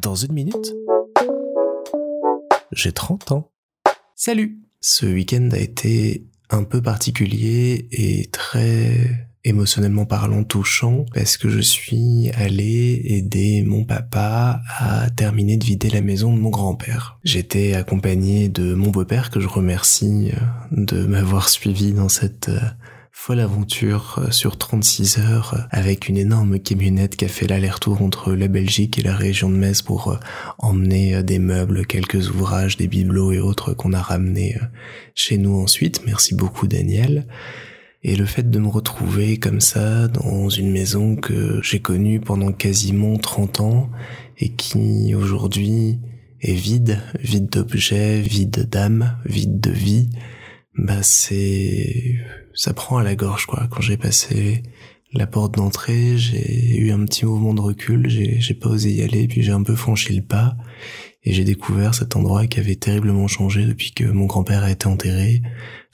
Dans une minute, j'ai 30 ans. Salut Ce week-end a été un peu particulier et très émotionnellement parlant touchant parce que je suis allé aider mon papa à terminer de vider la maison de mon grand-père. J'étais accompagné de mon beau-père que je remercie euh, de m'avoir suivi dans cette euh, folle aventure euh, sur 36 heures avec une énorme camionnette qui a fait l'aller-retour entre la Belgique et la région de Metz pour emmener des meubles, quelques ouvrages, des bibelots et autres qu'on a ramenés chez nous ensuite. Merci beaucoup Daniel. Et le fait de me retrouver comme ça dans une maison que j'ai connue pendant quasiment 30 ans et qui aujourd'hui est vide, vide d'objets, vide d'âme, vide de vie, bah c'est, ça prend à la gorge quoi. Quand j'ai passé la porte d'entrée, j'ai eu un petit mouvement de recul, j'ai, pas osé y aller, puis j'ai un peu franchi le pas et j'ai découvert cet endroit qui avait terriblement changé depuis que mon grand-père a été enterré.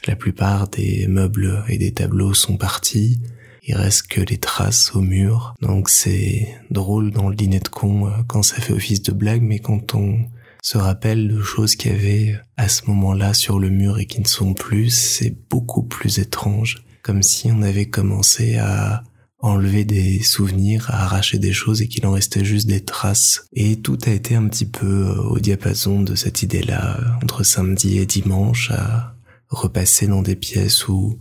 La plupart des meubles et des tableaux sont partis. Il reste que les traces au mur. Donc c'est drôle dans le dîner de con euh, quand ça fait office de blague, mais quand on se rappelle de choses qu'il y avait à ce moment-là sur le mur et qui ne sont plus, c'est beaucoup plus étrange. Comme si on avait commencé à enlever des souvenirs, à arracher des choses et qu'il en restait juste des traces. Et tout a été un petit peu euh, au diapason de cette idée-là, euh, entre samedi et dimanche, à repasser dans des pièces où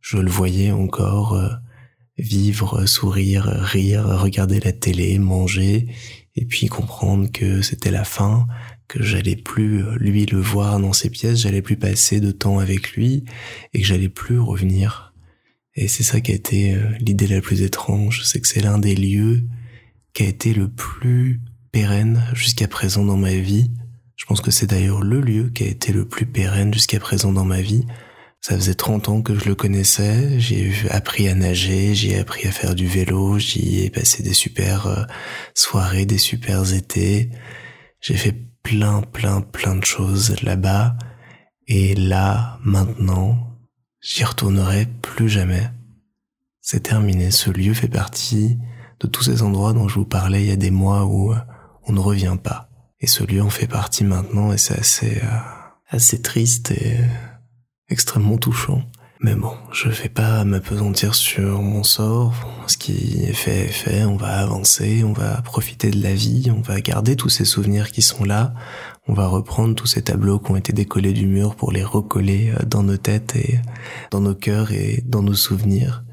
je le voyais encore euh, vivre, sourire, rire, regarder la télé, manger, et puis comprendre que c'était la fin, que j'allais plus lui le voir dans ses pièces, j'allais plus passer de temps avec lui, et que j'allais plus revenir et c'est ça qui a été euh, l'idée la plus étrange, c'est que c'est l'un des lieux qui a été le plus pérenne jusqu'à présent dans ma vie. Je pense que c'est d'ailleurs le lieu qui a été le plus pérenne jusqu'à présent dans ma vie. Ça faisait 30 ans que je le connaissais, j'ai appris à nager, j'ai appris à faire du vélo, j'y ai passé des super euh, soirées, des super étés. J'ai fait plein, plein, plein de choses là-bas. Et là, maintenant, J'y retournerai plus jamais. C'est terminé, ce lieu fait partie de tous ces endroits dont je vous parlais il y a des mois où euh, on ne revient pas. Et ce lieu en fait partie maintenant et c'est assez, euh, assez triste et extrêmement touchant. Mais bon, je vais pas m'apesantir sur mon sort. Ce qui est fait est fait. On va avancer, on va profiter de la vie, on va garder tous ces souvenirs qui sont là. On va reprendre tous ces tableaux qui ont été décollés du mur pour les recoller euh, dans nos têtes et dans nos cœurs et dans nos souvenirs.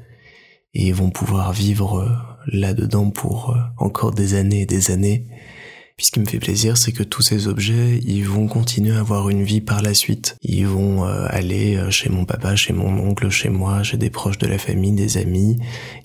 Et ils vont pouvoir vivre euh, là-dedans pour euh, encore des années et des années puis ce qui me fait plaisir, c'est que tous ces objets, ils vont continuer à avoir une vie par la suite. Ils vont euh, aller euh, chez mon papa, chez mon oncle, chez moi, chez des proches de la famille, des amis.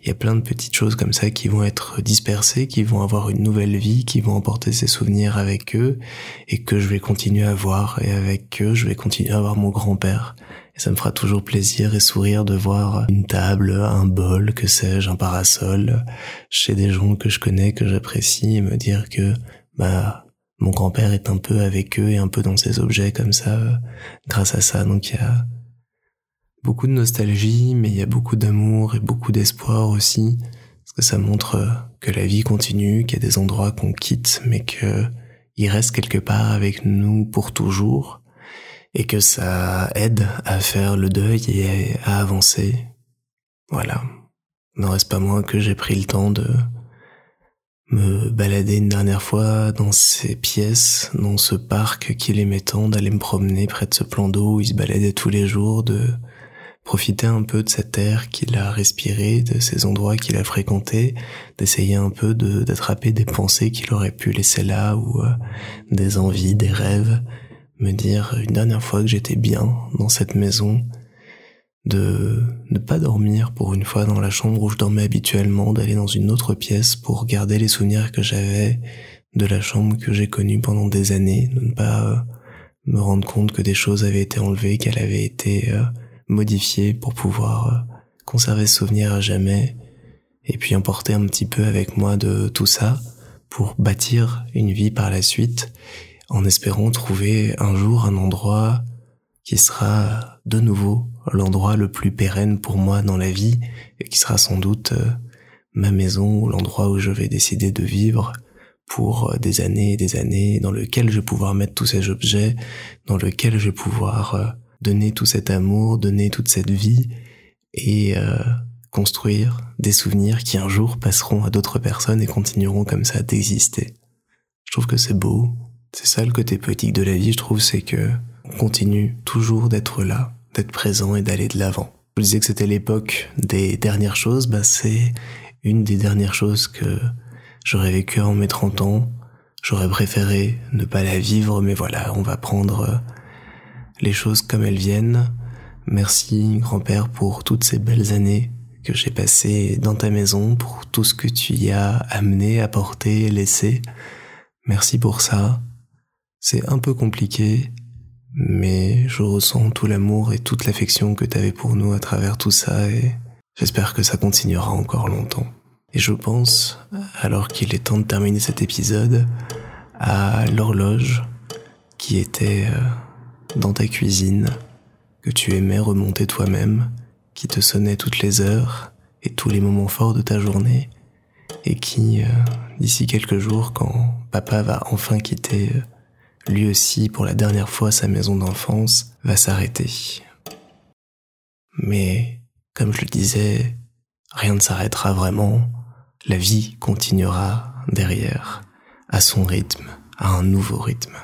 Il y a plein de petites choses comme ça qui vont être dispersées, qui vont avoir une nouvelle vie, qui vont emporter ces souvenirs avec eux et que je vais continuer à voir. Et avec eux, je vais continuer à voir mon grand-père. Et ça me fera toujours plaisir et sourire de voir une table, un bol, que sais-je, un parasol, chez des gens que je connais, que j'apprécie, et me dire que bah mon grand-père est un peu avec eux et un peu dans ces objets comme ça euh, grâce à ça. Donc il y a beaucoup de nostalgie mais il y a beaucoup d'amour et beaucoup d'espoir aussi. Parce que ça montre euh, que la vie continue qu'il y a des endroits qu'on quitte mais que il reste quelque part avec nous pour toujours. Et que ça aide à faire le deuil et à avancer. Voilà. N'en reste pas moins que j'ai pris le temps de me balader une dernière fois dans ces pièces, dans ce parc qu'il aimait tant, d'aller me promener près de ce plan d'eau où il se baladait tous les jours, de profiter un peu de cet air qu'il a respiré, de ces endroits qu'il a fréquentés, d'essayer un peu d'attraper des pensées qu'il aurait pu laisser là ou euh, des envies, des rêves, me dire une dernière fois que j'étais bien dans cette maison, de ne pas dormir pour une fois dans la chambre où je dormais habituellement, d'aller dans une autre pièce pour garder les souvenirs que j'avais de la chambre que j'ai connue pendant des années, de ne pas euh, me rendre compte que des choses avaient été enlevées, qu'elles avaient été euh, modifiées pour pouvoir euh, conserver ce souvenir à jamais, et puis emporter un petit peu avec moi de tout ça pour bâtir une vie par la suite, en espérant trouver un jour un endroit qui sera de nouveau l'endroit le plus pérenne pour moi dans la vie et qui sera sans doute euh, ma maison ou l'endroit où je vais décider de vivre pour euh, des années et des années, dans lequel je vais pouvoir mettre tous ces objets, dans lequel je vais pouvoir euh, donner tout cet amour, donner toute cette vie et euh, construire des souvenirs qui un jour passeront à d'autres personnes et continueront comme ça d'exister. Je trouve que c'est beau. C'est ça le côté poétique de la vie, je trouve, c'est que on continue toujours d'être là, d'être présent et d'aller de l'avant. Je disais que c'était l'époque des dernières choses, bah c'est une des dernières choses que j'aurais vécu en mes 30 ans. J'aurais préféré ne pas la vivre, mais voilà, on va prendre les choses comme elles viennent. Merci, grand-père, pour toutes ces belles années que j'ai passées dans ta maison, pour tout ce que tu y as amené, apporté, laissé. Merci pour ça. C'est un peu compliqué, mais je ressens tout l'amour et toute l'affection que tu avais pour nous à travers tout ça et j'espère que ça continuera encore longtemps. Et je pense, alors qu'il est temps de terminer cet épisode, à l'horloge qui était euh, dans ta cuisine, que tu aimais remonter toi-même, qui te sonnait toutes les heures et tous les moments forts de ta journée, et qui, euh, d'ici quelques jours, quand papa va enfin quitter euh, lui aussi pour la dernière fois sa maison d'enfance, va s'arrêter. Mais, comme je le disais, rien ne s'arrêtera vraiment, la vie continuera derrière, à son rythme, à un nouveau rythme.